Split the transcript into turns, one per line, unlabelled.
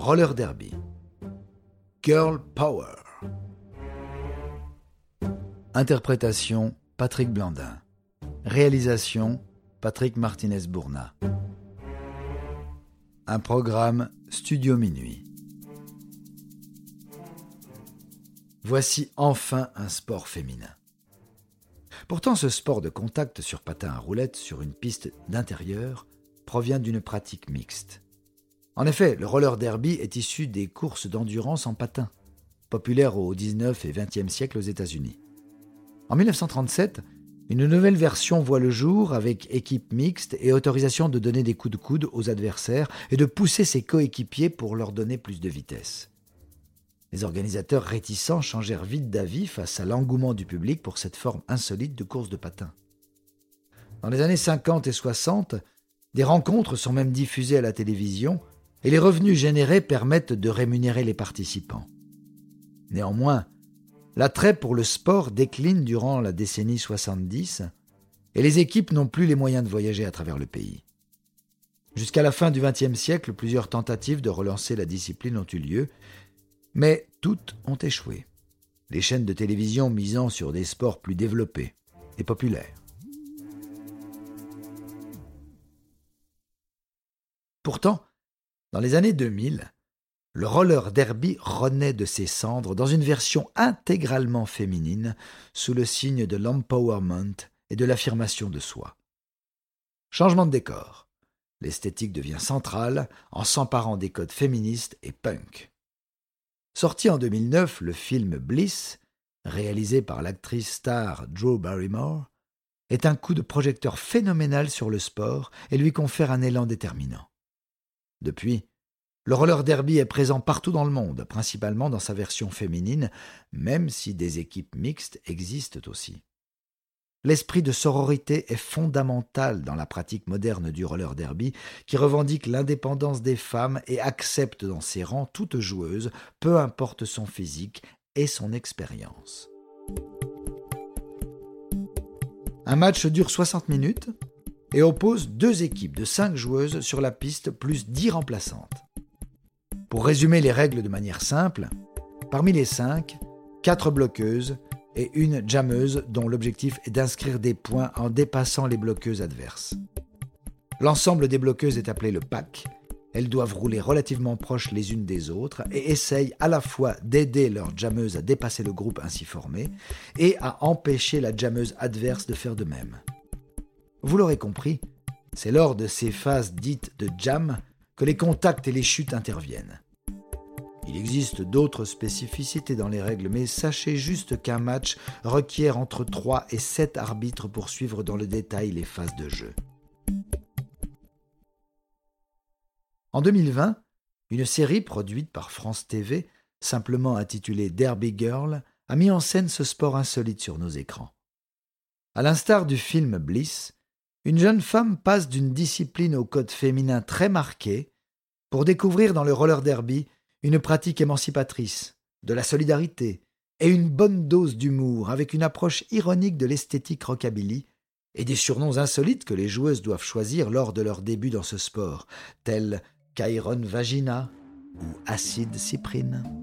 roller derby. Girl Power. Interprétation Patrick Blandin. Réalisation Patrick Martinez-Bourna. Un programme Studio Minuit. Voici enfin un sport féminin. Pourtant, ce sport de contact sur patin à roulettes sur une piste d'intérieur provient d'une pratique mixte. En effet, le roller derby est issu des courses d'endurance en patin, populaires au 19 et 20e siècle aux États-Unis. En 1937, une nouvelle version voit le jour avec équipe mixte et autorisation de donner des coups de coude aux adversaires et de pousser ses coéquipiers pour leur donner plus de vitesse. Les organisateurs réticents changèrent vite d'avis face à l'engouement du public pour cette forme insolite de course de patin. Dans les années 50 et 60, des rencontres sont même diffusées à la télévision et les revenus générés permettent de rémunérer les participants. Néanmoins, l'attrait pour le sport décline durant la décennie 70 et les équipes n'ont plus les moyens de voyager à travers le pays. Jusqu'à la fin du XXe siècle, plusieurs tentatives de relancer la discipline ont eu lieu, mais toutes ont échoué. Les chaînes de télévision misant sur des sports plus développés et populaires. Pourtant, dans les années 2000, le roller derby renaît de ses cendres dans une version intégralement féminine sous le signe de l'empowerment et de l'affirmation de soi. Changement de décor. L'esthétique devient centrale en s'emparant des codes féministes et punk. Sorti en 2009, le film Bliss, réalisé par l'actrice star Drew Barrymore, est un coup de projecteur phénoménal sur le sport et lui confère un élan déterminant. Depuis, le roller derby est présent partout dans le monde, principalement dans sa version féminine, même si des équipes mixtes existent aussi. L'esprit de sororité est fondamental dans la pratique moderne du roller derby, qui revendique l'indépendance des femmes et accepte dans ses rangs toute joueuse, peu importe son physique et son expérience. Un match dure 60 minutes, et oppose deux équipes de cinq joueuses sur la piste plus dix remplaçantes. Pour résumer les règles de manière simple, parmi les cinq, quatre bloqueuses et une jammeuse dont l'objectif est d'inscrire des points en dépassant les bloqueuses adverses. L'ensemble des bloqueuses est appelé le pack. Elles doivent rouler relativement proches les unes des autres et essayent à la fois d'aider leur jammeuse à dépasser le groupe ainsi formé et à empêcher la jammeuse adverse de faire de même. Vous l'aurez compris, c'est lors de ces phases dites de jam que les contacts et les chutes interviennent. Il existe d'autres spécificités dans les règles, mais sachez juste qu'un match requiert entre 3 et 7 arbitres pour suivre dans le détail les phases de jeu. En 2020, une série produite par France TV, simplement intitulée Derby Girl, a mis en scène ce sport insolite sur nos écrans. À l'instar du film Bliss, une jeune femme passe d'une discipline au code féminin très marqué pour découvrir dans le roller derby une pratique émancipatrice, de la solidarité et une bonne dose d'humour avec une approche ironique de l'esthétique rockabilly et des surnoms insolites que les joueuses doivent choisir lors de leur début dans ce sport, tels Chiron Vagina ou Acide Cyprine.